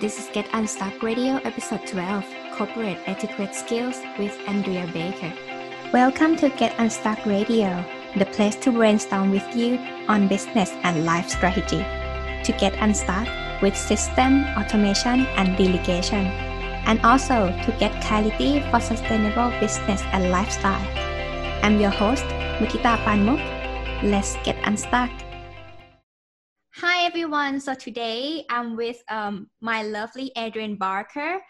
This is Get Unstuck Radio, episode 12 Corporate Etiquette Skills with Andrea Baker. Welcome to Get Unstuck Radio, the place to brainstorm with you on business and life strategy. To get unstuck with system, automation, and delegation. And also to get clarity for sustainable business and lifestyle. I'm your host, Mutita Panmuk. Let's get unstuck. Everyone. So today I'm with um, my lovely Adrienne Barker,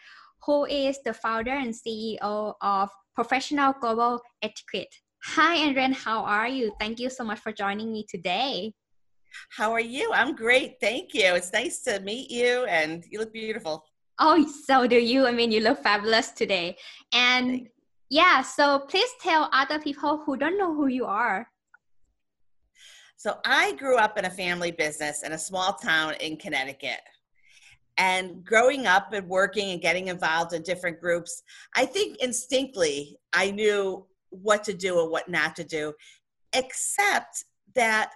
who is the founder and CEO of Professional Global Etiquette. Hi Adrienne, how are you? Thank you so much for joining me today. How are you? I'm great. Thank you. It's nice to meet you and you look beautiful. Oh, so do you. I mean, you look fabulous today. And yeah, so please tell other people who don't know who you are. So I grew up in a family business in a small town in Connecticut. And growing up and working and getting involved in different groups, I think instinctively I knew what to do and what not to do, except that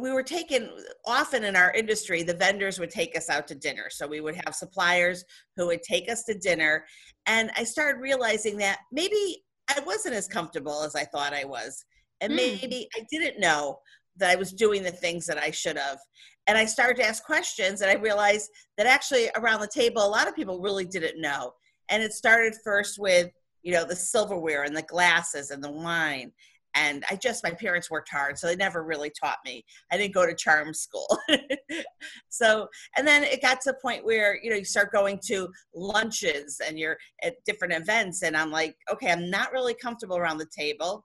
we were taken often in our industry the vendors would take us out to dinner so we would have suppliers who would take us to dinner and i started realizing that maybe i wasn't as comfortable as i thought i was and mm. maybe i didn't know that I was doing the things that I should have. And I started to ask questions, and I realized that actually around the table, a lot of people really didn't know. And it started first with, you know, the silverware and the glasses and the wine. And I just, my parents worked hard, so they never really taught me. I didn't go to charm school. so, and then it got to a point where, you know, you start going to lunches and you're at different events. And I'm like, okay, I'm not really comfortable around the table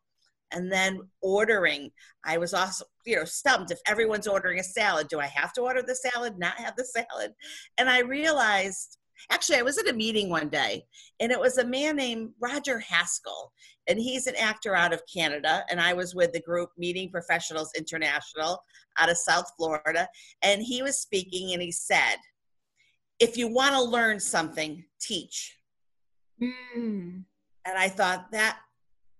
and then ordering i was also you know stumped if everyone's ordering a salad do i have to order the salad not have the salad and i realized actually i was at a meeting one day and it was a man named roger haskell and he's an actor out of canada and i was with the group meeting professionals international out of south florida and he was speaking and he said if you want to learn something teach mm. and i thought that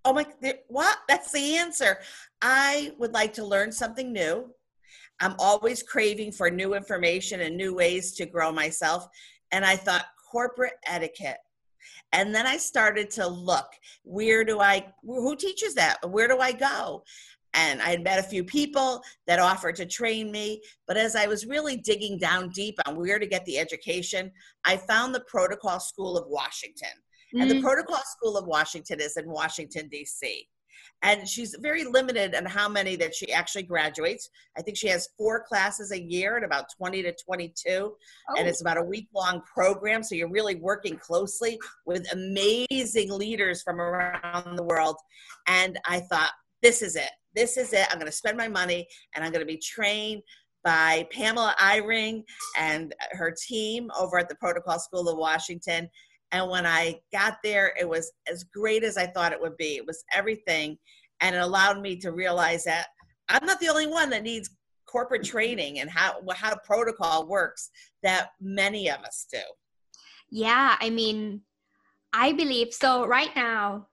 oh my what? That's the answer. I would like to learn something new. I'm always craving for new information and new ways to grow myself and i thought corporate etiquette. And then i started to look where do i who teaches that? Where do i go? And i had met a few people that offered to train me but as i was really digging down deep on where to get the education i found the protocol school of washington and the mm. Protocol School of Washington is in Washington, D.C. And she's very limited on how many that she actually graduates. I think she has four classes a year at about 20 to 22. Oh. And it's about a week long program. So you're really working closely with amazing leaders from around the world. And I thought, this is it. This is it. I'm going to spend my money and I'm going to be trained by Pamela Eyring and her team over at the Protocol School of Washington. And when I got there, it was as great as I thought it would be. It was everything. And it allowed me to realize that I'm not the only one that needs corporate training and how, how protocol works that many of us do. Yeah, I mean, I believe so. Right now,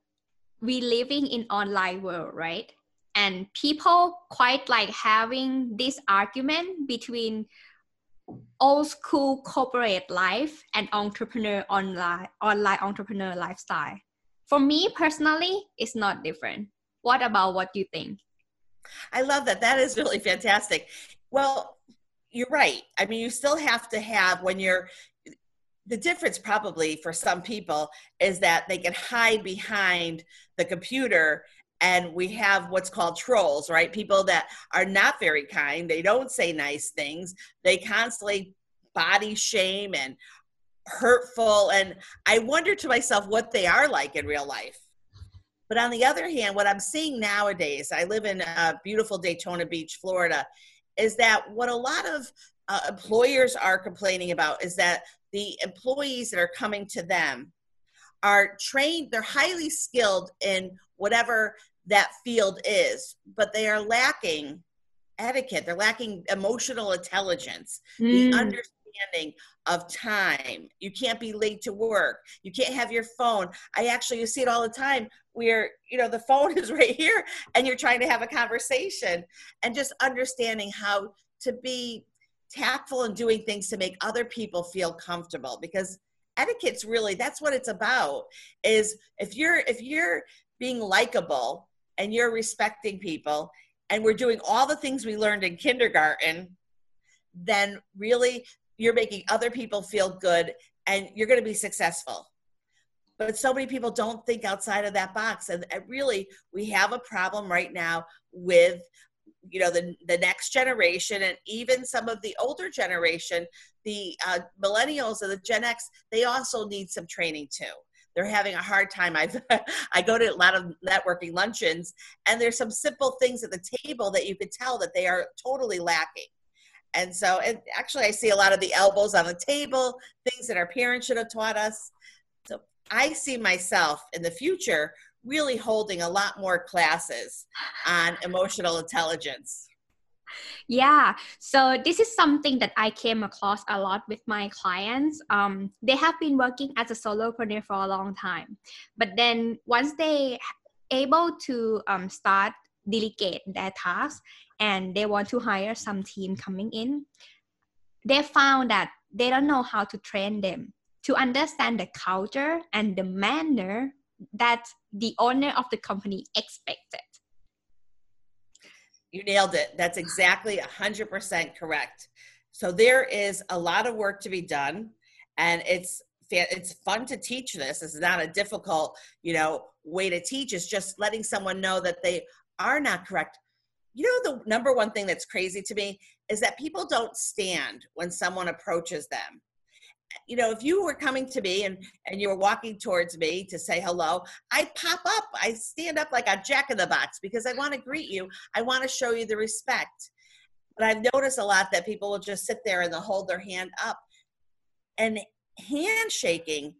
we living in online world, right? And people quite like having this argument between old school corporate life and entrepreneur online online entrepreneur lifestyle. For me personally it's not different. What about what you think? I love that. That is really fantastic. Well you're right. I mean you still have to have when you're the difference probably for some people is that they can hide behind the computer and we have what's called trolls right? People that are not very kind they don't say nice things they constantly body shame and hurtful and i wonder to myself what they are like in real life. But on the other hand what i'm seeing nowadays i live in uh, beautiful daytona beach florida is that what a lot of uh, employers are complaining about is that the employees that are coming to them are trained they're highly skilled in whatever that field is, but they are lacking etiquette. They're lacking emotional intelligence, mm. the understanding of time. You can't be late to work. You can't have your phone. I actually, you see it all the time where, you know, the phone is right here and you're trying to have a conversation and just understanding how to be tactful and doing things to make other people feel comfortable because etiquette's really that's what it's about is if you're if you're being likable and you're respecting people and we're doing all the things we learned in kindergarten then really you're making other people feel good and you're going to be successful. But so many people don't think outside of that box and, really we have a problem right now with you know the the next generation and even some of the older generation the uh, millennials and the gen x they also need some training too they're having a hard time. I i go to a lot of networking luncheons and there's some simple things at the table that you could tell that they are totally lacking. And so and actually i see a lot of the elbows on the table things that our parents should have taught us. So i see myself in the future really holding a lot more classes on emotional intelligence. Yeah, so this is something that I came across a lot with my clients. Um, they have been working as a solopreneur for a long time, but then once they able to um, start delegate their tasks and they want to hire some team coming in, they found that they don't know how to train them to understand the culture and the manner that the owner of the company expected. You nailed it. That's exactly 100% correct. So there is a lot of work to be done and it's it's fun to teach this. It's not a difficult, you know, way to teach. It's just letting someone know that they are not correct. You know, the number one thing that's crazy to me is that people don't stand when someone approaches them you know, if you were coming to me and and you were walking towards me to say hello, I pop up. I stand up like a jack in the box because I want to greet you. I want to show you the respect. But I've noticed a lot that people will just sit there and they'll hold their hand up. And handshaking,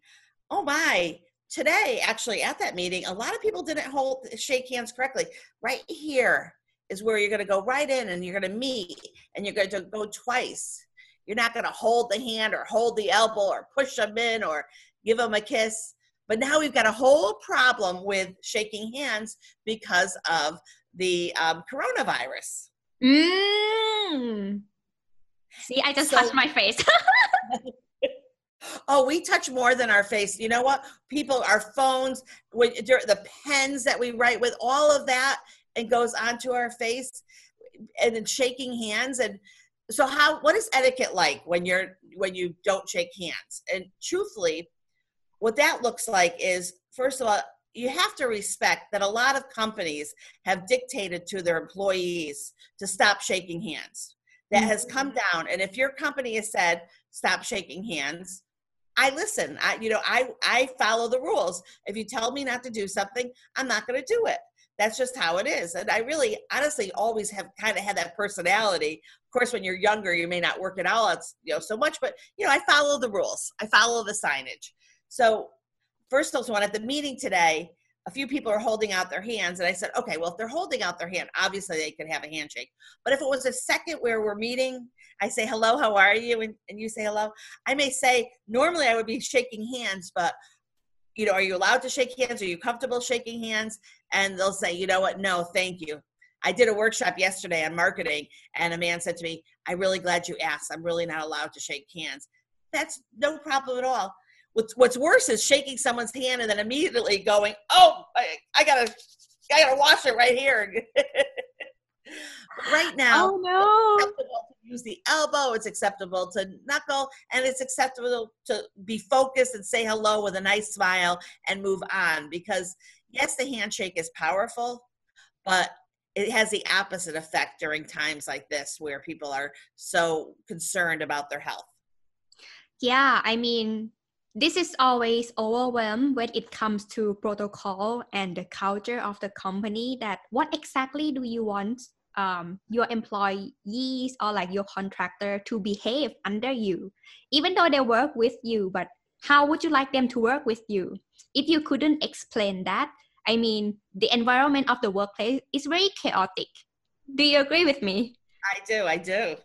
oh my, today actually at that meeting, a lot of people didn't hold shake hands correctly. Right here is where you're going to go right in and you're going to meet and you're going to go twice you're not going to hold the hand or hold the elbow or push them in or give them a kiss. But now we've got a whole problem with shaking hands because of the um, coronavirus. Mm. See, I just so, touched my face. oh, we touch more than our face. You know what? People, our phones, the pens that we write with, all of that, and goes onto our face, and then shaking hands and so how what is etiquette like when you're when you don't shake hands? And truthfully what that looks like is first of all you have to respect that a lot of companies have dictated to their employees to stop shaking hands. That has come mm-hmm. down. And if your company has said stop shaking hands i listen. I you know i i follow the rules. If you tell me not to do something i'm not going to do it that's just how it is. And I really, honestly, always have kind of had that personality. Of course, when you're younger, you may not work it all out, you know, so much, but you know, I follow the rules. I follow the signage. So first of all, at the meeting today, a few people are holding out their hands, and I said, okay, well, if they're holding out their hand, obviously they could have a handshake. But if it was a second where we're meeting, I say, hello, how are you? And, and you say hello. I may say, normally I would be shaking hands, but you know, are you allowed to shake hands? Are you comfortable shaking hands? And they'll say, you know what? No, thank you. I did a workshop yesterday on marketing, and a man said to me, I'm really glad you asked. I'm really not allowed to shake hands. That's no problem at all. What's, what's worse is shaking someone's hand and then immediately going, oh, I, I gotta, I gotta wash it right here. right now, oh no, use the elbow, it's acceptable to knuckle, and it's acceptable to be focused and say hello with a nice smile and move on. Because, yes, the handshake is powerful, but it has the opposite effect during times like this where people are so concerned about their health. Yeah, I mean, this is always overwhelmed when it comes to protocol and the culture of the company that what exactly do you want um, your employees or like your contractor to behave under you, even though they work with you. But how would you like them to work with you? If you couldn't explain that, I mean, the environment of the workplace is very chaotic. Do you agree with me? I do, I do.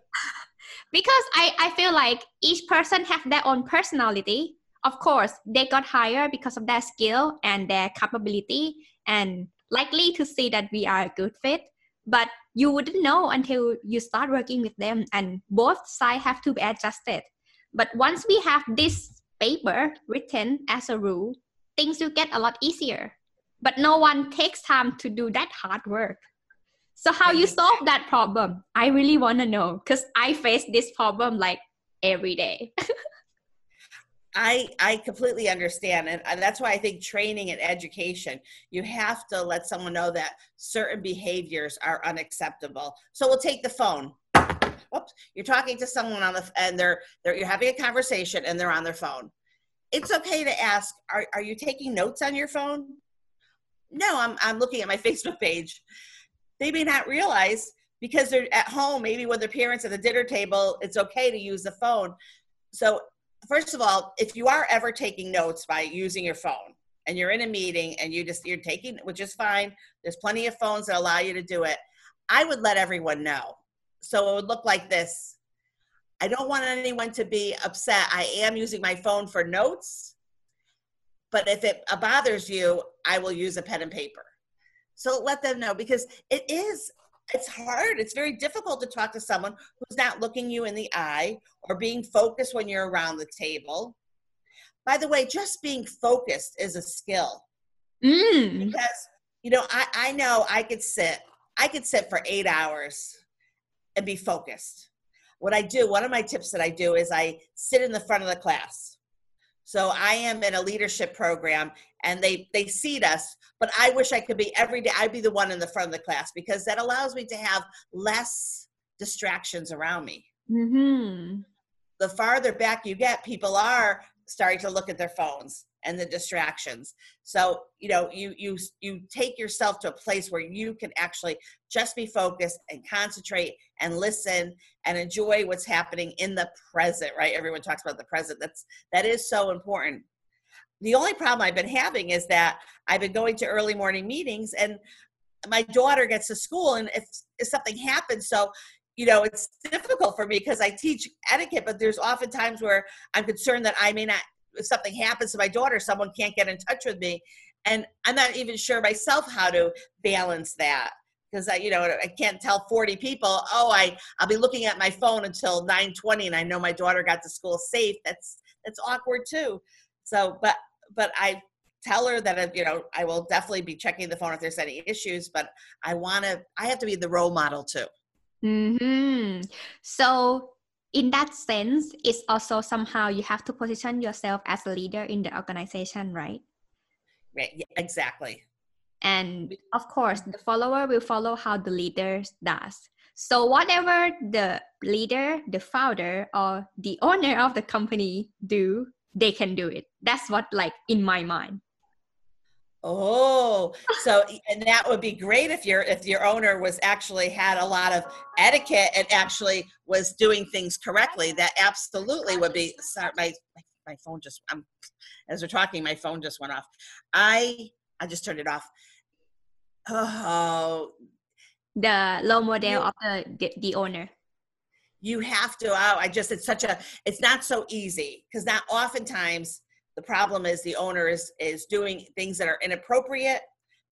because I, I feel like each person have their own personality. Of course, they got hired because of their skill and their capability and likely to see that we are a good fit. But you wouldn't know until you start working with them and both sides have to be adjusted but once we have this paper written as a rule things will get a lot easier but no one takes time to do that hard work so how you solve that problem i really want to know because i face this problem like every day I I completely understand, and, and that's why I think training and education. You have to let someone know that certain behaviors are unacceptable. So we'll take the phone. Oops, you're talking to someone on the and they're they're you're having a conversation and they're on their phone. It's okay to ask, are are you taking notes on your phone? No, I'm I'm looking at my Facebook page. They may not realize because they're at home, maybe with their parents at the dinner table, it's okay to use the phone. So first of all, if you are ever taking notes by using your phone and you're in a meeting and you just you're taking which is fine, there's plenty of phones that allow you to do it. I would let everyone know. So it would look like this. I don't want anyone to be upset. I am using my phone for notes, but if it bothers you, I will use a pen and paper. So let them know because it is it's hard. It's very difficult to talk to someone who's not looking you in the eye or being focused when you're around the table. By the way, just being focused is a skill. Mm. Because, you know, I, I know I could sit, I could sit for eight hours and be focused. What I do, one of my tips that I do is I sit in the front of the class. So I am in a leadership program and they they seat us but i wish i could be every day i'd be the one in the front of the class because that allows me to have less distractions around me mm-hmm. the farther back you get people are starting to look at their phones and the distractions. So you know you you you take yourself to a place where you can actually just be focused and concentrate and listen and enjoy what's happening in the present right? Everyone talks about the present. That's that is so important. The only problem I've been having is that I've been going to early morning meetings and my daughter gets to school and if, if something happens, so you know, it's difficult for me because I teach etiquette, but there's often times where I'm concerned that I may not, if something happens to my daughter, someone can't get in touch with me. And I'm not even sure myself how to balance that because I, you know, I can't tell 40 people, oh, I, I'll be looking at my phone until 920 and I know my daughter got to school safe. That's, that's awkward too. So, but but I tell her that you know I will definitely be checking the phone if there's any issues. But I want to. I have to be the role model too. Hmm. So in that sense, it's also somehow you have to position yourself as a leader in the organization, right? Right. Yeah, exactly. And of course, the follower will follow how the leader does. So whatever the leader, the founder, or the owner of the company do, they can do it that's what like in my mind oh so and that would be great if your if your owner was actually had a lot of etiquette and actually was doing things correctly that absolutely would be sorry my my phone just i'm as we're talking my phone just went off. I i just turned it off. Oh. The low model of the, the, the owner. You have to oh i just it's such a it's not so easy because not oftentimes the problem is the owner is is doing things that are inappropriate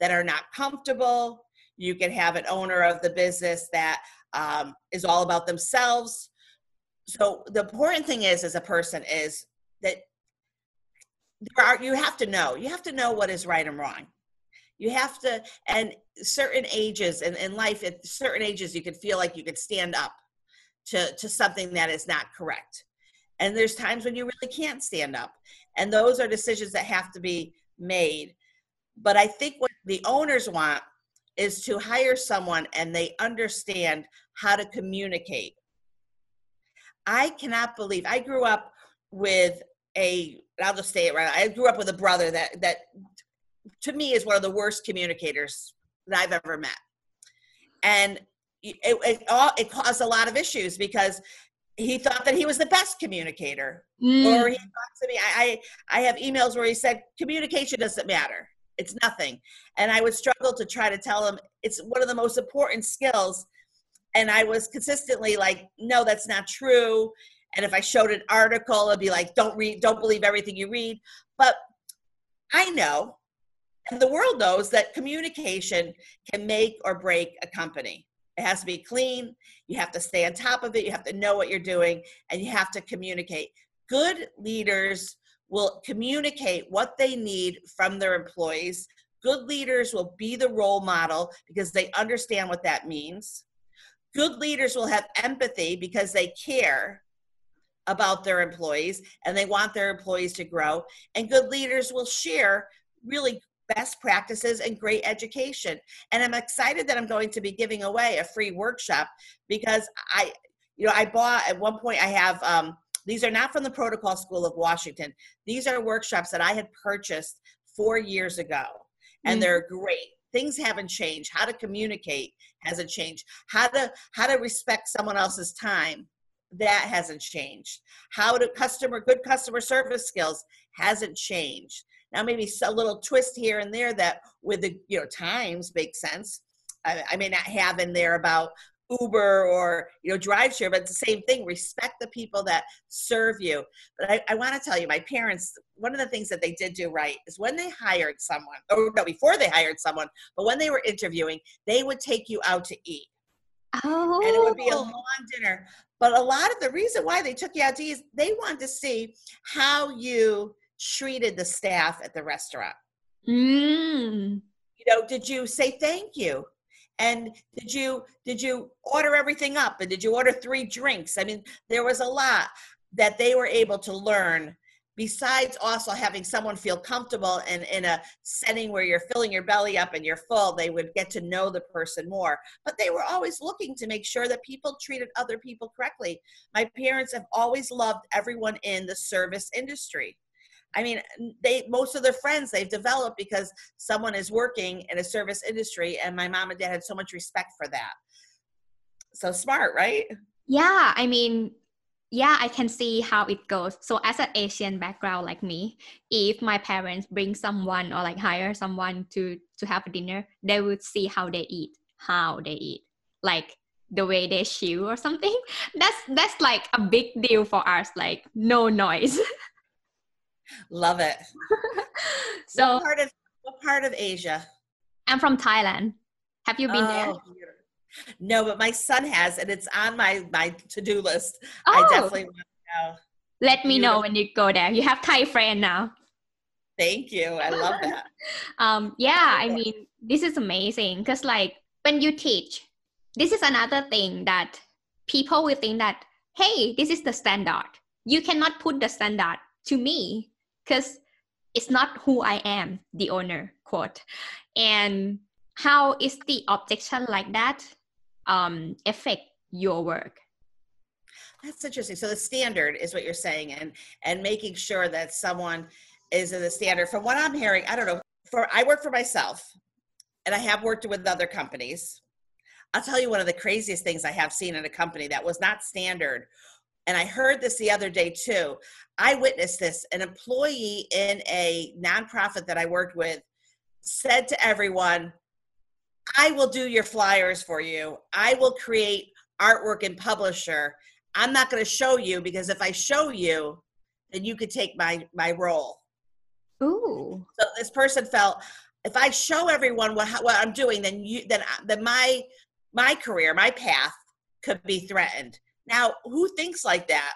that are not comfortable. You can have an owner of the business that um, is all about themselves. So the important thing is as a person is that there are you have to know you have to know what is right and wrong. You have to and certain ages in, in life at certain ages you can feel like you can stand up to, to something that is not correct. And there's times when you really can't stand up. And those are decisions that have to be made. But I think what the owners want is to hire someone and they understand how to communicate. I cannot believe I grew up with a I'll just say it right. I grew up with a brother that that to me is one of the worst communicators that I've ever met. And it, it, all, it caused a lot of issues because he thought that he was the best communicator. Mm. or he thought to me I, I i have emails where he said communication doesn't matter. It's nothing. And i would struggle to try to tell him it's one of the most important skills. And i was consistently like no that's not true. And if i showed an article it'd be like don't read don't believe everything you read. But i know and the world knows that communication can make or break a company It has to be clean. You have to stay on top of it. You have to know what you're doing and you have to communicate. Good leaders will communicate what they need from their employees. Good leaders will be the role model because they understand what that means. Good leaders will have empathy because they care about their employees and they want their employees to grow. And good leaders will share really best practices and great education. And I'm excited that I'm going to be giving away a free workshop because I, you know, I bought at one point I have um, these are not from the Protocol School of Washington. These are workshops that I had purchased four years ago, and mm-hmm. they're great. Things haven't changed. How to communicate hasn't changed. How to how to respect someone else's time that hasn't changed. How to customer good customer service skills hasn't changed. Now maybe a little twist here and there that with the you know times makes sense. I, I may not have in there about Uber or you know drive share, but it's the same thing. Respect the people that serve you. But I, I want to tell you, my parents, one of the things that they did do right is when they hired someone, or no, before they hired someone, but when they were interviewing, they would take you out to eat. Oh. And it would be a oh. long dinner. But a lot of the reason why they took you out to eat is they wanted to see how you treated the staff at the restaurant. Mm. You know, did you say thank you? And did you did you order everything up? And did you order three drinks? I mean, there was a lot that they were able to learn besides also having someone feel comfortable and in a setting where you're filling your belly up and you're full they would get to know the person more but they were always looking to make sure that people treated other people correctly my parents have always loved everyone in the service industry I mean, they most of their friends they've developed because someone is working in a service industry, and my mom and dad had so much respect for that. So smart, right? Yeah, I mean, yeah, I can see how it goes. So as an Asian background like me, if my parents bring someone or like hire someone to to have dinner, they would see how they eat, how they eat, like the way they chew or something. That's that's like a big deal for us. Like no noise. Love it. so what part of what part of Asia? I'm from Thailand. Have you been oh, there? No, but my son has, and it's on my my to do list. Oh. I definitely want to go. Let me know when you go there. You have Thai friend now. Thank you. I love that. um, yeah, I mean, this is amazing because like when you teach, this is another thing that people will think that, hey, this is the standard. You cannot put the standard to me because it's not who I am, the owner, quote. And how is the objection like that um, affect your work? That's interesting. So the standard is what you're saying, and and making sure that someone is in the standard. From what I'm hearing, I don't know. For I work for myself, and I have worked with other companies. I'll tell you one of the craziest things I have seen in a company that was not standard and I heard this the other day too. I witnessed this. An employee in a nonprofit that I worked with said to everyone, I will do your flyers for you. I will create artwork and publisher. I'm not going to show you because if I show you, then you could take my my role. Ooh. So this person felt if I show everyone what what I'm doing, then you then uh, then my my career, my path could be threatened. Now, who thinks like that?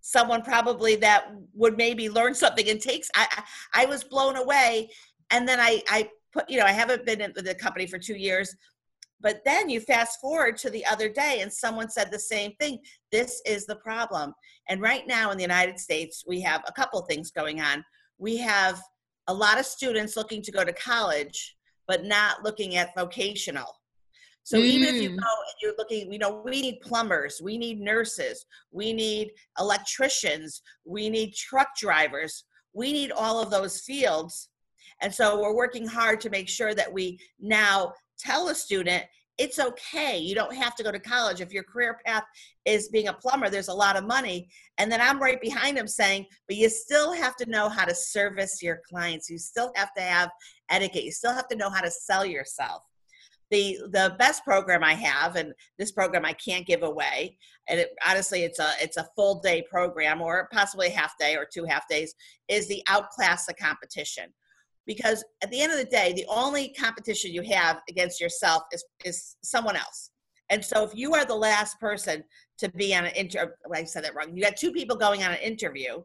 Someone probably that would maybe learn something and takes. I I, I was blown away, and then I I put you know I haven't been in the company for two years, but then you fast forward to the other day, and someone said the same thing. This is the problem. And right now in the United States, we have a couple things going on. We have a lot of students looking to go to college, but not looking at vocational so mm. even if you mm. go and you're looking, you know, we need plumbers, we need nurses, we need electricians, we need truck drivers, we need all of those fields. And so we're working hard to make sure that we now tell a student it's okay. You don't have to go to college. If your career path is being a plumber, there's a lot of money. And then I'm right behind him saying, but you still have to know how to service your clients. You still have to have etiquette. You still have to know how to sell yourself the the best program I have, and this program I can't give away, and it, honestly, it's a it's a full day program or possibly half day or two half days, is the outclass the competition. Because at the end of the day, the only competition you have against yourself is is someone else. And so if you are the last person to be on an interview, I said that wrong. You got two people going on an interview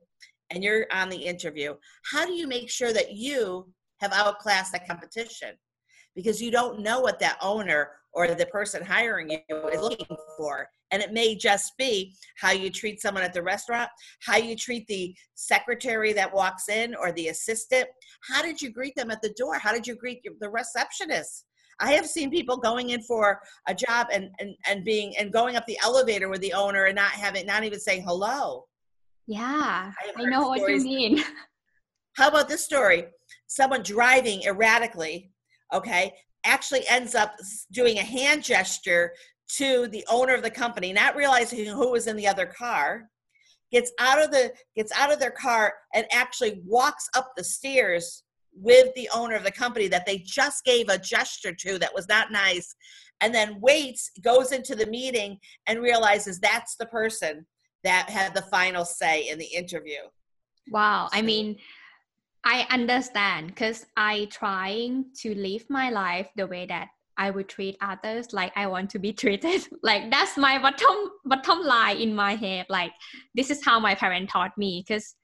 and you're on the interview. How do you make sure that you have outclassed the competition? Because you don't know what that owner or the person hiring you is looking for. And it may just be how you treat someone at the restaurant, how you treat the secretary that walks in or the assistant. How did you greet them at the door? How did you greet the receptionist? I have seen people going in for a job and, and, and being and going up the elevator with the owner and not having not even saying hello. Yeah, I, I know what you mean. How about this story? Someone driving erratically, okay, actually ends up doing a hand gesture to the owner of the company, not realizing who was in the other car, gets out of the gets out of their car and actually walks up the stairs with the owner of the company that they just gave a gesture to that was not nice and then waits goes into the meeting and realizes that's the person that had the final say in the interview. Wow i mean I understand because I trying to live my life the way that I would treat others like I want to be treated. like that's my bottom bottom line in my head. Like this is how my parent taught me because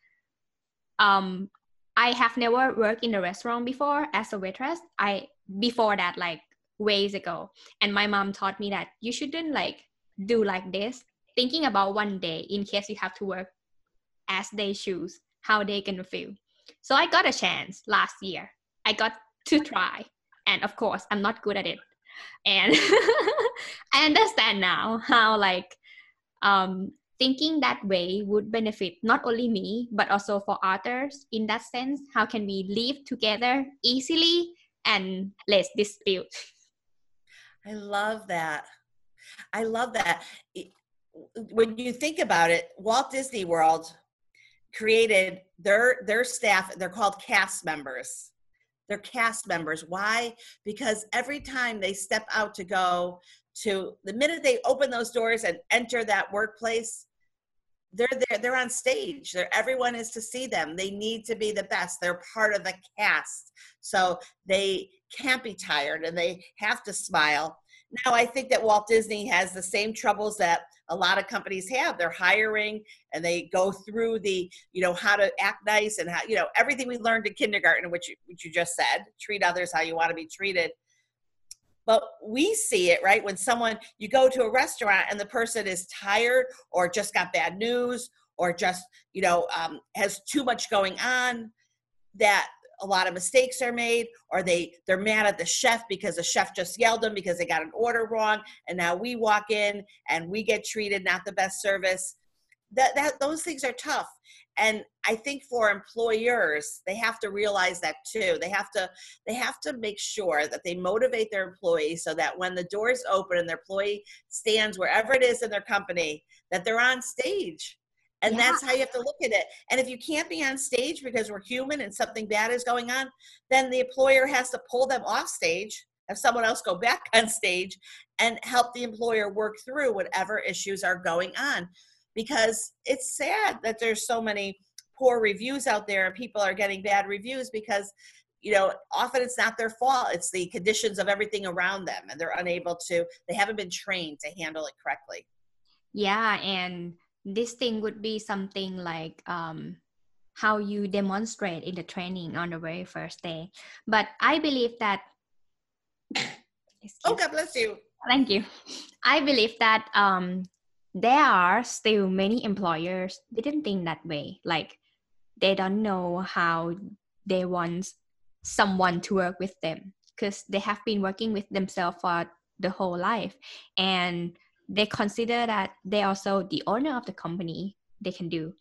um I have never worked in a restaurant before as a waitress. I before that like ways ago. And my mom taught me that you shouldn't like do like this, thinking about one day in case you have to work as they choose, how they gonna feel. So I got a chance last year. I got to try. And of course, I'm not good at it. And I understand now how like um, thinking that way would benefit not only me, but also for others. In that sense, how can we live together easily and less dispute? I love that. I love that. When you think about it, Walt Disney World created their their staff they're called cast members. They're cast members. Why? Because every time they step out to go to the minute they open those doors and enter that workplace they're there they're on stage. They're everyone is to see them. They need to be the best. They're part of the cast. So they can't be tired and they have to smile now i think that walt disney has the same troubles that a lot of companies have. They're hiring and they go through the you know how to act nice and how you know everything we learned in kindergarten which you, which you just said treat others how you want to be treated. But we see it right when someone you go to a restaurant and the person is tired or just got bad news or just you know um, has too much going on that a lot of mistakes are made or they they're mad at the chef because the chef just yelled them because they got an order wrong and now we walk in and we get treated not the best service. That that those things are tough. And i think for employers they have to realize that too. They have to they have to make sure that they motivate their employees so that when the doors open and their employee stands wherever it is in their company that they're on stage and yeah. that's how you have to look at it. And if you can't be on stage because we're human and something bad is going on, then the employer has to pull them off stage, have someone else go back on stage and help the employer work through whatever issues are going on. Because it's sad that there's so many poor reviews out there and people are getting bad reviews because you know often it's not their fault it's the conditions of everything around them and they're unable to they haven't been trained to handle it correctly yeah and this thing would be something like um, how you demonstrate in the training on the very first day. But I believe that. oh, God bless you. Thank you. I believe that um, there are still many employers they didn't think that way. Like they don't know how they want someone to work with them because they have been working with themselves for the whole life and they consider that they also the owner of the company they can do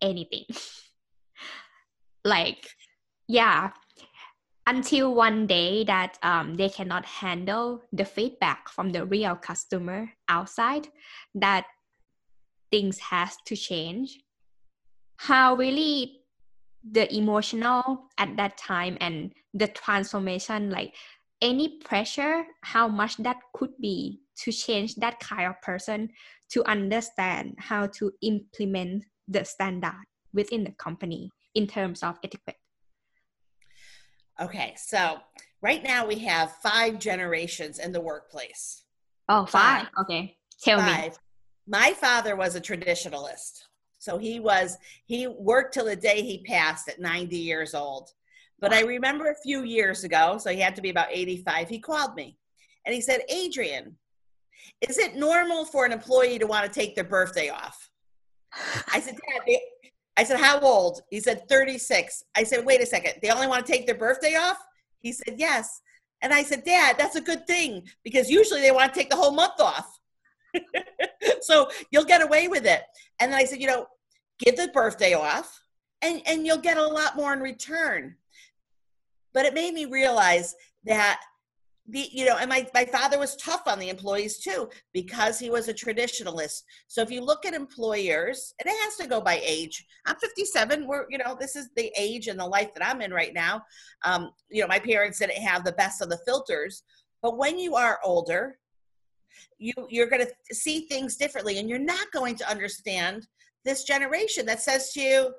anything. Like yeah until one day that um, they cannot handle the feedback from the real customer outside that things has to change. How really the emotional at that time and the transformation like any pressure how much that could be to change that kind of person to understand how to implement the standard within the company in terms of etiquette okay so right now we have five generations in the workplace Oh, five. five. Okay. Tell five. me. My father was a traditionalist. So he was, he worked till the day he passed at 90 years old. But I remember a few years ago, so he had to be about 85, he called me and he said, Adrian, is it normal for an employee to want to take their birthday off? I said, Dad, they, I said, how old? He said, 36. I said, wait a second, they only want to take their birthday off? He said, yes. And I said, Dad, that's a good thing because usually they want to take the whole month off. so you'll get away with it. And then I said, you know, give the birthday off and, and you'll get a lot more in return. But it made me realize that the, you know, and my, my father was tough on the employees too because he was a traditionalist. So if you look at employers, and it has to go by age. I'm 57. We're, you know, this is the age and the life that I'm in right now. Um, you know, my parents didn't have the best of the filters, but when you are older, you you're going to see things differently, and you're not going to understand this generation that says to you,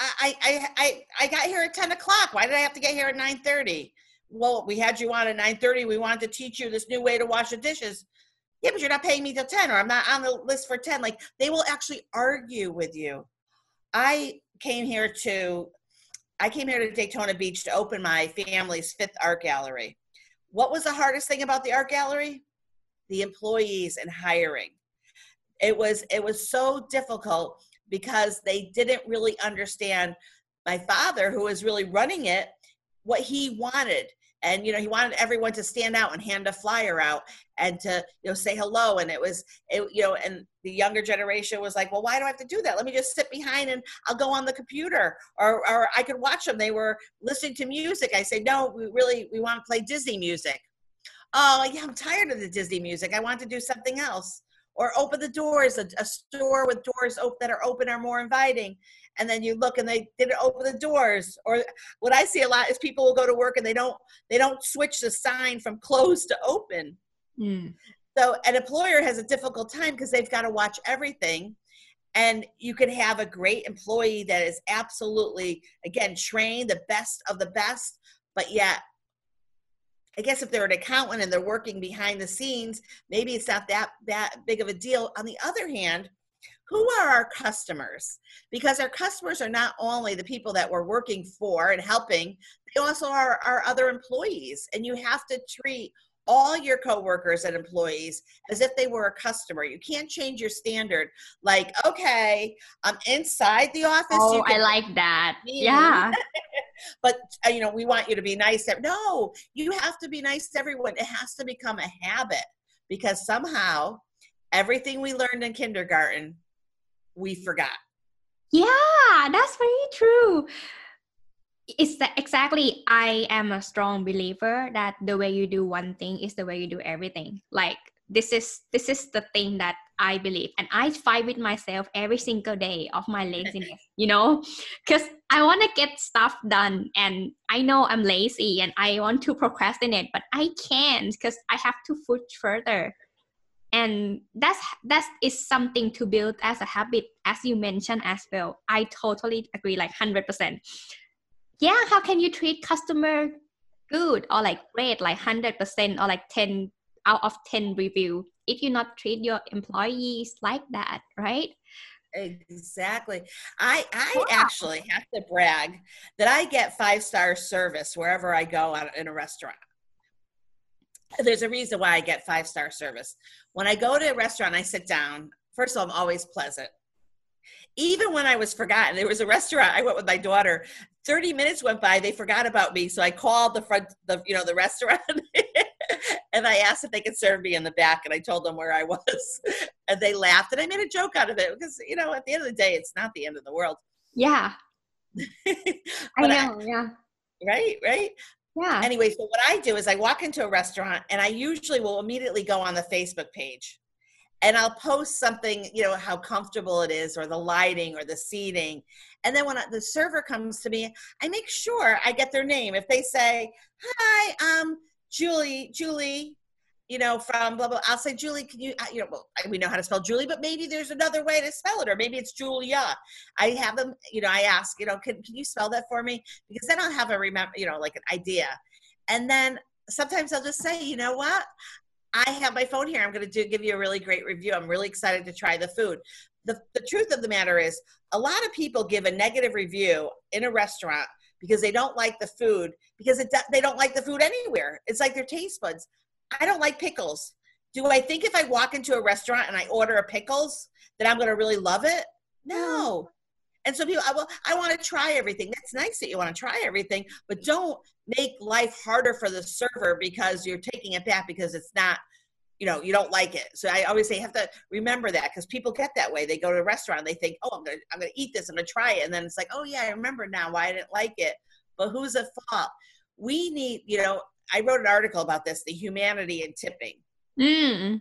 I, I, I, I got here at 10 o'clock. Why did I have to get here at 9 30? Well, we had you on at 9:30. We wanted to teach you this new way to wash the dishes. Yeah, but you're not paying me till 10, or I'm not on the list for 10. Like they will actually argue with you. I came here to I came here to Daytona Beach to open my family's fifth art gallery. What was the hardest thing about the art gallery? The employees and hiring. It was it was so difficult because they didn't really understand my father who was really running it what he wanted and you know he wanted everyone to stand out and hand a flyer out and to you know say hello. And it was it, you know and the younger generation was like well why do i have to do that? Let me just sit behind and i'll go on the computer. Or or i could watch them. They were listening to music. I say no we really we want to play disney music. Oh yeah i'm tired of the disney music. I want to do something else. Or open the doors a, a store with doors that are open are more inviting and then you look and they didn't open the doors or what i see a lot is people will go to work and they don't they don't switch the sign from closed to open mm. so an employer has a difficult time because they've got to watch everything and you can have a great employee that is absolutely again trained the best of the best but yet I guess if they're an accountant and they're working behind the scenes, maybe it's not that that big of a deal. On the other hand, who are our customers? Because our customers are not only the people that we're working for and helping, they also are our other employees. And you have to treat all your coworkers and employees as if they were a customer. You can't change your standard. Like, okay, I'm inside the office. Oh, I like that. Yeah. but uh, you know, we want you to be nice. No, you have to be nice to everyone. It has to become a habit because somehow everything we learned in kindergarten we forgot. Yeah, that's very true. It's that exactly. I am a strong believer that the way you do one thing is the way you do everything. Like this is this is the thing that I believe, and I fight with myself every single day of my laziness. you know, because I want to get stuff done, and I know I'm lazy and I want to procrastinate, but I can't because I have to push further and that's that is something to build as a habit as you mentioned as well. I totally agree like 100% yeah how can you treat customer good? Or like great like 100% or like 10 out of 10 review. If you not treat your employees like that right? Exactly. I i wow. actually have to brag that i get five star service wherever i go out in a restaurant there's a reason why I get five star service. When I go to a restaurant, I sit down. First of all, I'm always pleasant. Even when I was forgotten, there was a restaurant I went with my daughter. 30 minutes went by, they forgot about me. So I called the front, the you know, the restaurant and I asked if they could serve me in the back and I told them where I was. and they laughed and I made a joke out of it because, you know, at the end of the day, it's not the end of the world. Yeah. I know, I, yeah. Right, right. Yeah. Anyway, so what I do is I walk into a restaurant and I usually will immediately go on the Facebook page and I'll post something, you know, how comfortable it is or the lighting or the seating. And then when the server comes to me, I make sure I get their name. If they say, "Hi, um Julie, Julie, you know, from blah blah. I'll say, Julie, can you, you know, well, we know how to spell Julie, but maybe there's another way to spell it, or maybe it's Julia. I have them, you know, I ask, you know, can can you spell that for me? Because then I'll have a remember, you know, like an idea, and then sometimes I'll just say, you know what, I have my phone here. I'm going to do, give you a really great review. I'm really excited to try the food. The, the truth of the matter is, a lot of people give a negative review in a restaurant because they don't like the food because it, they don't like the food anywhere. It's like their taste buds. I don't like pickles. Do I think if I walk into a restaurant and I order a pickles that I'm going to really love it? No. Mm. And so people, I, well, I want to try everything. That's nice that you want to try everything, but don't make life harder for the server because you're taking it back because it's not, you know, you don't like it. So I always say you have to remember that because people get that way. They go to a restaurant and they think, oh, I'm gonna, I'm gonna eat this. I'm gonna try it, and then it's like, oh yeah, I remember now why I didn't like it. But who's at fault? We need, you know, I wrote an article about this, the humanity in tipping. Mm.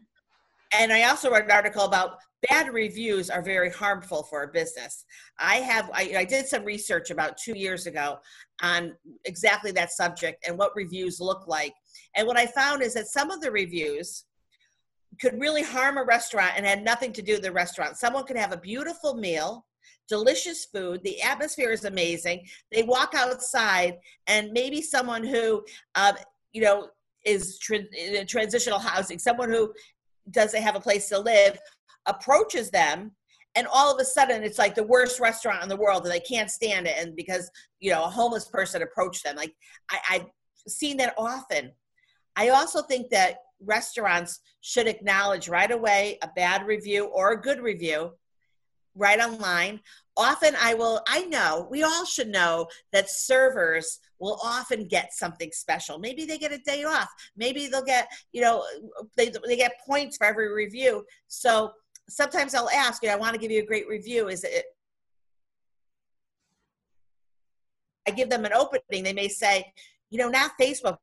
And I also wrote an article about bad reviews are very harmful for a business. I have I, I, did some research about two years ago on exactly that subject and what reviews look like. And what I found is that some of the reviews could really harm a restaurant and had nothing to do with the restaurant. Someone could have a beautiful meal, delicious food, the atmosphere is amazing. They walk outside, and maybe someone who, uh, you know, is tra- in transitional housing, someone who doesn't have a place to live, approaches them and all of a sudden it's like the worst restaurant in the world and they can't stand it and because you know a homeless person approached them. Like I, i've seen that often. I also think that restaurants should acknowledge right away a bad review or a good review right online often i will i know we all should know that servers will often get something special maybe they get a day off maybe they'll get you know they, they get points for every review so sometimes I'll ask, you know, I want to give you a great review. Is it? I give them an opening. They may say, you know, not Facebook,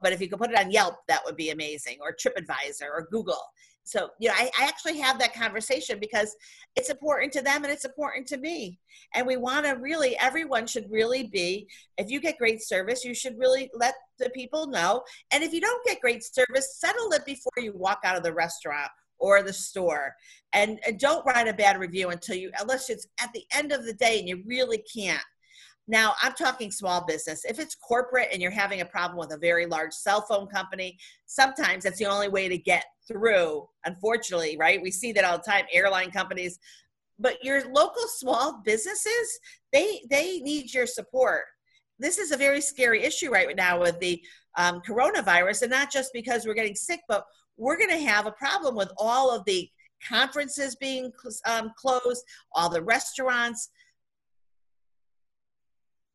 but if you could put it on Yelp, that would be amazing, or TripAdvisor, or Google. So, you know, I, I actually have that conversation because it's important to them and it's important to me. And we want to really, everyone should really be, if you get great service, you should really let the people know. And if you don't get great service, settle it before you walk out of the restaurant or the store. And, and don't write a bad review until you, unless it's at the end of the day and you really can't. Now, I'm talking small business. If it's corporate and you're having a problem with a very large cell phone company, sometimes that's the only way to get through. Unfortunately, right? We see that all the time. Airline companies, but your local small businesses, they they need your support. This is a very scary issue right now with the um, coronavirus, and not just because we're getting sick, but we're going to have a problem with all of the conferences being um, closed, all the restaurants.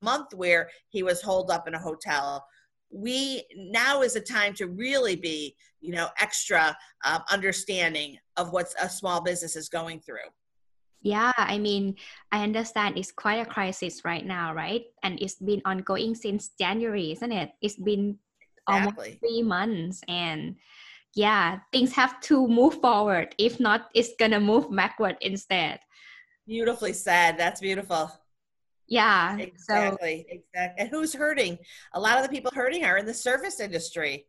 Month where he was holed up in a hotel. We now is a time to really be, you know, extra uh, understanding of what a small business is going through. Yeah, I mean, I understand it's quite a crisis right now, right? And it's been ongoing since January, isn't it? It's been exactly. almost three months, and yeah things have to move forward if not it's gonna move backward instead beautifully said that's beautiful yeah exactly so. exactly and who's hurting a lot of the people hurting are in the service industry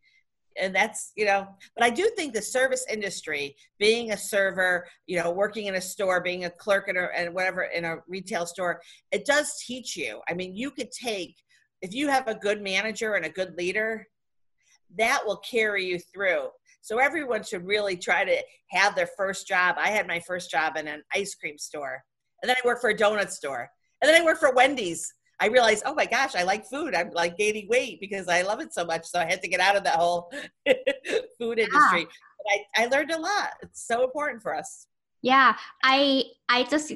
and that's you know but i do think the service industry being a server you know working in a store being a clerk in a, and whatever in a retail store it does teach you i mean you could take if you have a good manager and a good leader that will carry you through so everyone should really try to have their first job. I had my first job in an ice cream store, and then I worked for a donut store, and then I worked for Wendy's. I realized, oh my gosh, I like food. I'm like gaining weight because I love it so much. So I had to get out of that whole food industry. Yeah. I, I learned a lot. It's so important for us. Yeah, I I just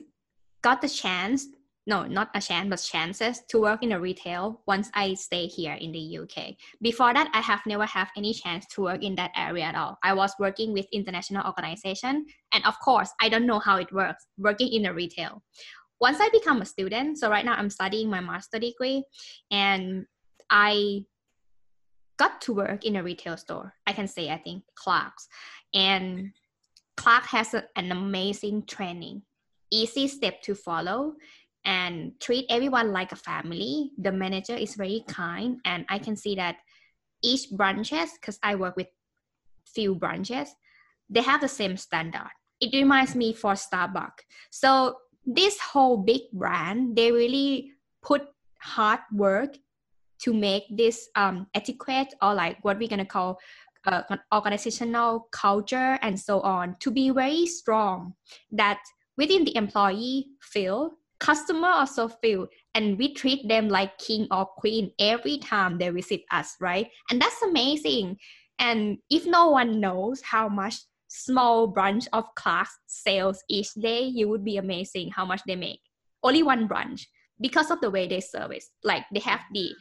got the chance no, not a chance, but chances to work in a retail once I stay here in the UK. Before that, I have never have any chance to work in that area at all. I was working with international organization, and of course, I don't know how it works working in a retail. Once I become a student, so right now I'm studying my master degree, and I got to work in a retail store. I can say I think Clarks, and Clark has a, an amazing training, easy step to follow and treat everyone like a family. The manager is very kind, and I can see that each branches, because I work with few branches, they have the same standard. It reminds me for Starbucks. So this whole big brand, they really put hard work to make this um, etiquette or like what we're gonna call uh, organizational culture and so on to be very strong. That within the employee field customer also feel and we treat them like king or queen every time they visit us right? And that's amazing. And if no one knows how much small branch of Clarks sales each day you would be amazing how much they make. Only one branch because of the way they service. Like they have the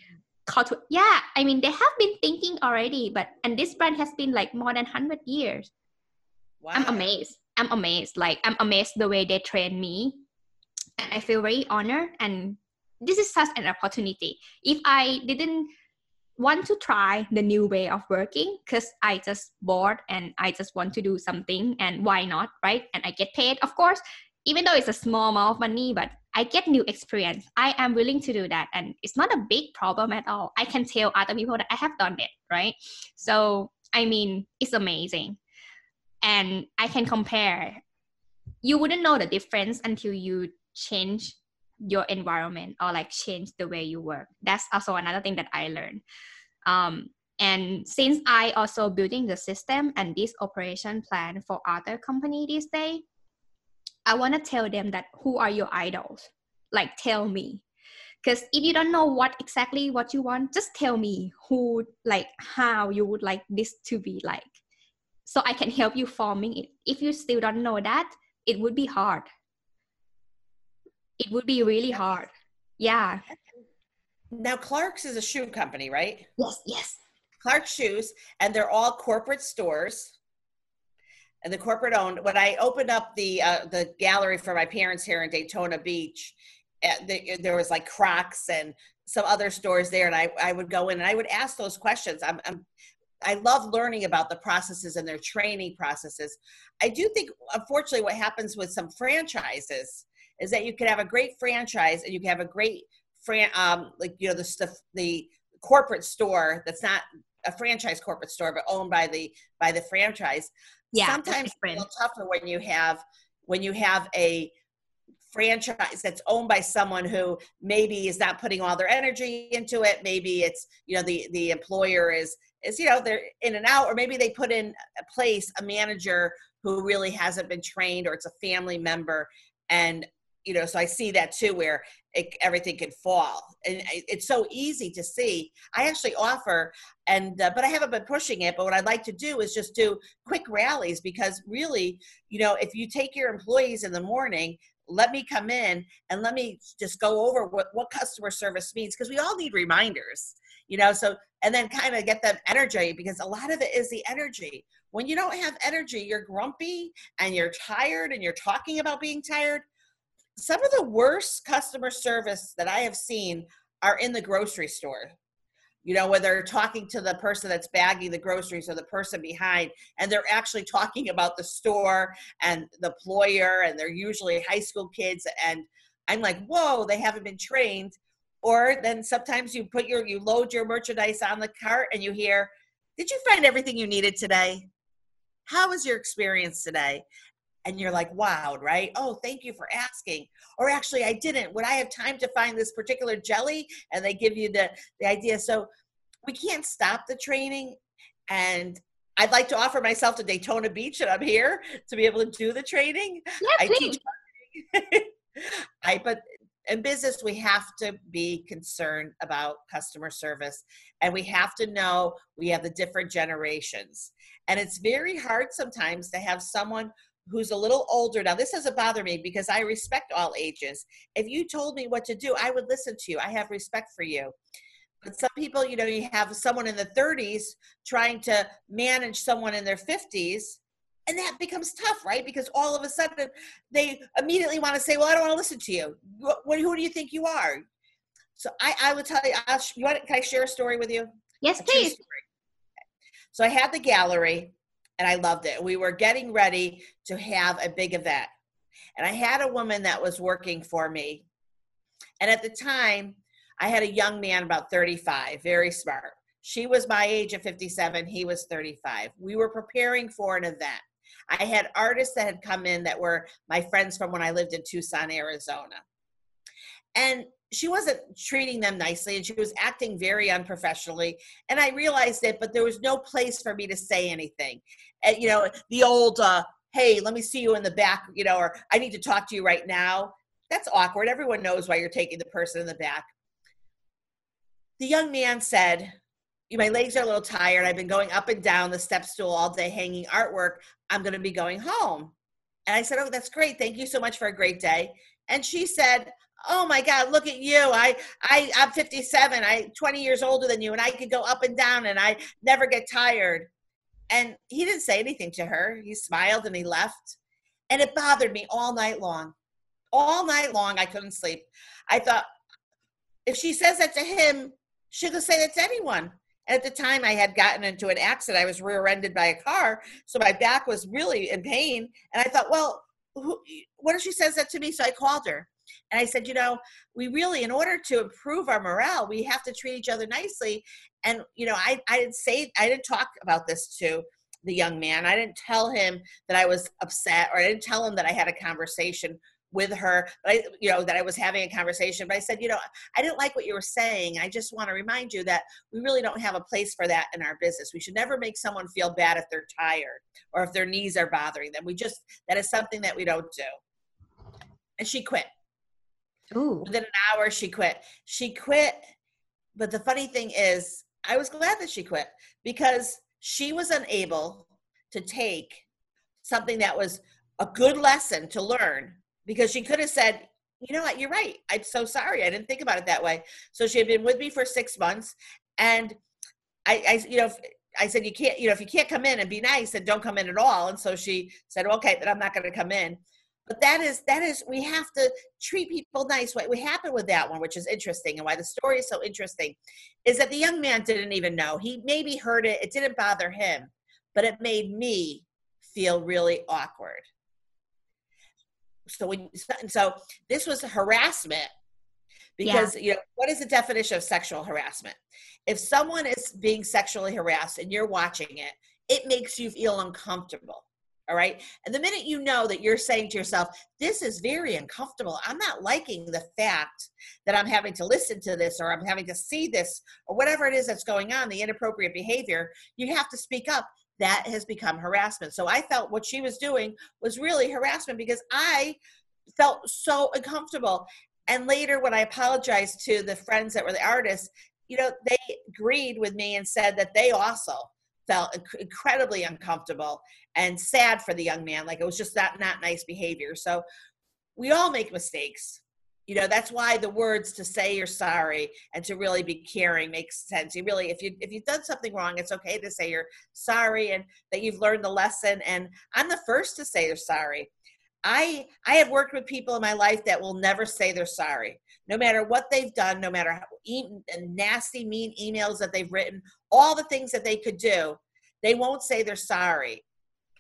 call to yeah i mean they have been thinking already but and this brand has been like more than 100 years. Wow. i'm amazed. I'm amazed. Like i'm amazed the way they train me. And i feel very honored. And this is such an opportunity. If i didn't want to try the new way of working because i just bored and i just want to do something and why not right? And i get paid of course even though it's a small amount of money but i get new experience. I am willing to do that and it's not a big problem at all. I can tell other people that i have done it right? So i mean it's amazing. And i can compare. You wouldn't know the difference until you change your environment or like change the way you work. That's also another thing that i learned. Um, and since i also building the system and this operation plan for other company this day i want to tell them that who are your idols? Like tell me. Because if you don't know what exactly what you want just tell me who like how you would like this to be like. So i can help you forming it. If you still don't know that it would be hard it would be really hard. Yeah. Now, Clarks is a shoe company, right? Yes, yes. Clark shoes, and they're all corporate stores, and the corporate owned. When I opened up the uh, the gallery for my parents here in Daytona Beach, uh, the, there was like Crocs and some other stores there, and I I would go in and I would ask those questions. I'm, I'm I love learning about the processes and their training processes. I do think, unfortunately, what happens with some franchises is that you could have a great franchise and you can have a great fran um like you know the stuff the corporate store that's not a franchise corporate store but owned by the by the franchise. Yeah sometimes it's a little tougher when you have when you have a franchise that's owned by someone who maybe is not putting all their energy into it. Maybe it's you know the the employer is is you know they're in and out or maybe they put in a place a manager who really hasn't been trained or it's a family member and you know so i see that too where it, everything can fall. And it's so easy to see. I actually offer and uh, but i haven't been pushing it but what i'd like to do is just do quick rallies because really you know if you take your employees in the morning let me come in and let me just go over what, what customer service means because we all need reminders you know so and then kind of get them energy because a lot of it is the energy. When you don't have energy you're grumpy and you're tired and you're talking about being tired some of the worst customer service that I have seen are in the grocery store. You know, where they're talking to the person that's bagging the groceries or the person behind, and they're actually talking about the store and the employer, and they're usually high school kids. And I'm like, whoa, they haven't been trained. Or then sometimes you put your, you load your merchandise on the cart and you hear, did you find everything you needed today? How was your experience today? And you're like wowed, right? Oh, thank you for asking. Or actually, I didn't. Would I have time to find this particular jelly? And they give you the, the idea. So we can't stop the training. And I'd like to offer myself to Daytona Beach, and I'm here to be able to do the training. Yeah, I please. teach. I but in business we have to be concerned about customer service and we have to know we have the different generations and it's very hard sometimes to have someone who's a little older. Now this doesn't bother me because i respect all ages. If you told me what to do i would listen to you. I have respect for you. But some people you know you have someone in the 30s trying to manage someone in their 50s and that becomes tough right? Because all of a sudden they immediately want to say well i don't want to listen to you. What, who do you think you are? So i i would tell you I'll, you want can i share a story with you? Yes please. so i had the gallery and I loved it. We were getting ready to have a big event. And I had a woman that was working for me. And at the time, I had a young man about 35, very smart. She was my age at 57, he was 35. We were preparing for an event. I had artists that had come in that were my friends from when I lived in Tucson, Arizona. And she wasn't treating them nicely and she was acting very unprofessionally and i realized it but there was no place for me to say anything and you know the old uh, hey let me see you in the back you know or i need to talk to you right now. That's awkward. Everyone knows why you're taking the person in the back. The young man said my legs are a little tired. I've been going up and down the step stool all day hanging artwork. I'm going to be going home. And i said oh that's great. Thank you so much for a great day. And she said oh my god look at you. I i i'm 57 i 20 years older than you and i could go up and down and i never get tired and he didn't say anything to her. He smiled and he left. And it bothered me all night long. All night long i couldn't sleep. I thought if she says that to him she could say that to anyone. At the time i had gotten into an accident. I was rear-ended by a car so my back was really in pain. And i thought well who, what if she says that to me? So i called her. And I said, you know, we really, in order to improve our morale, we have to treat each other nicely. And, you know, I, I didn't say, I didn't talk about this to the young man. I didn't tell him that I was upset or I didn't tell him that I had a conversation with her, but I, you know, that I was having a conversation. But I said, you know, I didn't like what you were saying. I just want to remind you that we really don't have a place for that in our business. We should never make someone feel bad if they're tired or if their knees are bothering them. We just, that is something that we don't do. And she quit. Ooh. Within an hour, she quit. She quit. But the funny thing is, I was glad that she quit because she was unable to take something that was a good lesson to learn because she could have said, you know what, you're right. I'm so sorry. I didn't think about it that way. So she had been with me for six months. And I, I you know, I said, you can't, you know, if you can't come in and be nice, then don't come in at all. And so she said, okay, then I'm not going to come in but that is that is we have to treat people nice what happened with that one which is interesting and why the story is so interesting is that the young man didn't even know. He maybe heard it it didn't bother him but it made me feel really awkward. So when so this was harassment because yeah. you know what is the definition of sexual harassment? If someone is being sexually harassed and you're watching it it makes you feel uncomfortable all right. And the minute you know that you're saying to yourself, this is very uncomfortable, I'm not liking the fact that I'm having to listen to this or I'm having to see this or whatever it is that's going on, the inappropriate behavior, you have to speak up. That has become harassment. So I felt what she was doing was really harassment because I felt so uncomfortable. And later, when I apologized to the friends that were the artists, you know, they agreed with me and said that they also felt incredibly uncomfortable and sad for the young man like it was just that not nice behavior. So we all make mistakes. You know that's why the words to say you're sorry and to really be caring makes sense. You really if you if you've done something wrong it's okay to say you're sorry and that you've learned the lesson. And i'm the first to say you're sorry. I i have worked with people in my life that will never say they're sorry. No matter what they've done no matter how e- nasty mean emails that they've written all the things that they could do they won't say they're sorry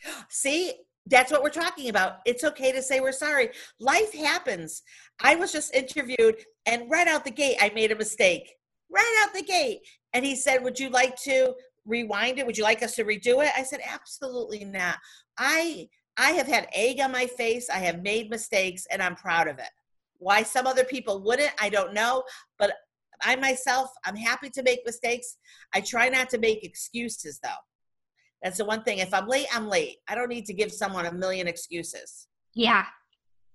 See, that's what we're talking about. It's okay to say we're sorry. Life happens. I was just interviewed, and right out the gate, I made a mistake. Right out the gate. And he said, Would you like to rewind it? Would you like us to redo it? I said, Absolutely not. I I have had egg on my face. I have made mistakes, and I'm proud of it. Why some other people wouldn't, I don't know. But I myself, I'm happy to make mistakes. I try not to make excuses, though. That's the one thing. If I'm late, I'm late. I don't need to give someone a million excuses. Yeah.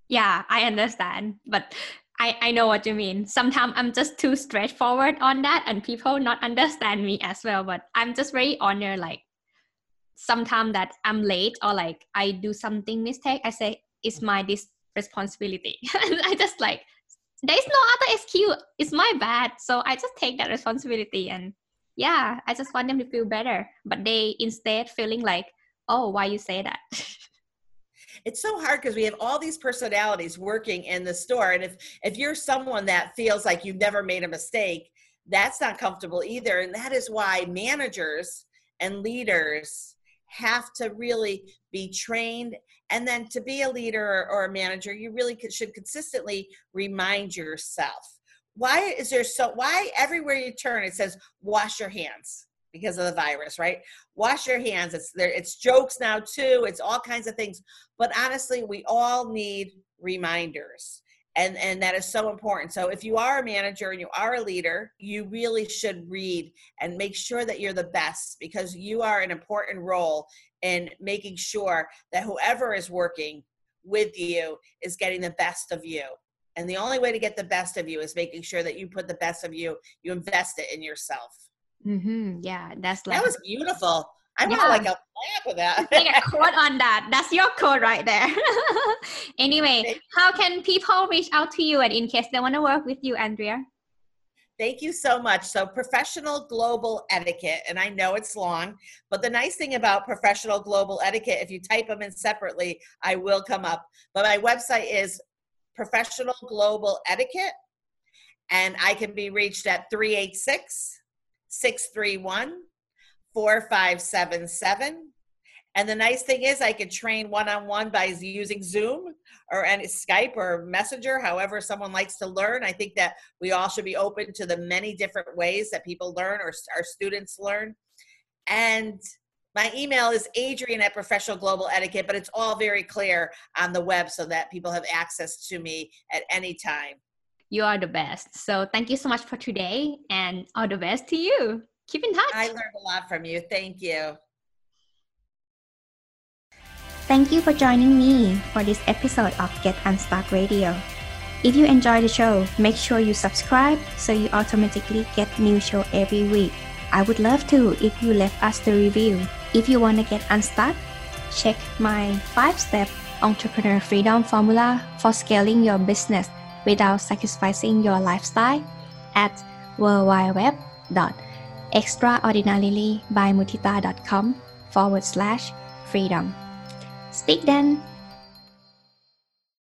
Yeah, I understand. But I, I know what you mean. Sometimes I'm just too straightforward on that and people not understand me as well. But I'm just very honored like sometimes that I'm late or like I do something mistake, I say it's my this responsibility. I just like there's no other excuse. It's my bad. So I just take that responsibility and yeah i just want them to feel better but they instead feeling like oh why you say that it's so hard because we have all these personalities working in the store and if if you're someone that feels like you've never made a mistake that's not comfortable either and that is why managers and leaders have to really be trained and then to be a leader or a manager you really should consistently remind yourself. Why is there so why everywhere you turn it says wash your hands because of the virus right? Wash your hands it's there it's jokes now too it's all kinds of things but honestly we all need reminders and and that is so important. So if you are a manager and you are a leader you really should read and make sure that you're the best because you are an important role in making sure that whoever is working with you is getting the best of you. And the only way to get the best of you is making sure that you put the best of you you invest it in yourself. Mm-hmm. yeah that's like that was beautiful I yeah. want like a clap of that. Take a quote on that. That's your quote right there. anyway, how can people reach out to you and in case they want to work with you, Andrea? Thank you so much. So, professional global etiquette, and I know it's long, but the nice thing about professional global etiquette, if you type them in separately, I will come up. But my website is professional global etiquette, and I can be reached at 386 631 4577. And the nice thing is, I could train one on one by using Zoom or any Skype or Messenger, however, someone likes to learn. I think that we all should be open to the many different ways that people learn or our students learn. And my email is andrea at professional global etiquette, but it's all very clear on the web so that people have access to me at any time. You are the best. So thank you so much for today and all the best to you keep in touch. I learned a lot from you. Thank you. Thank you for joining me for this episode of Get Unstuck Radio. If you enjoy the show, make sure you subscribe so you automatically get new show every week. I would love to if you left us the review. If you want to get unstuck, check my 5-step entrepreneur freedom formula for scaling your business without sacrificing your lifestyle at worldwideweb.com extraordinarily by mutita.com forward slash freedom. Speak then.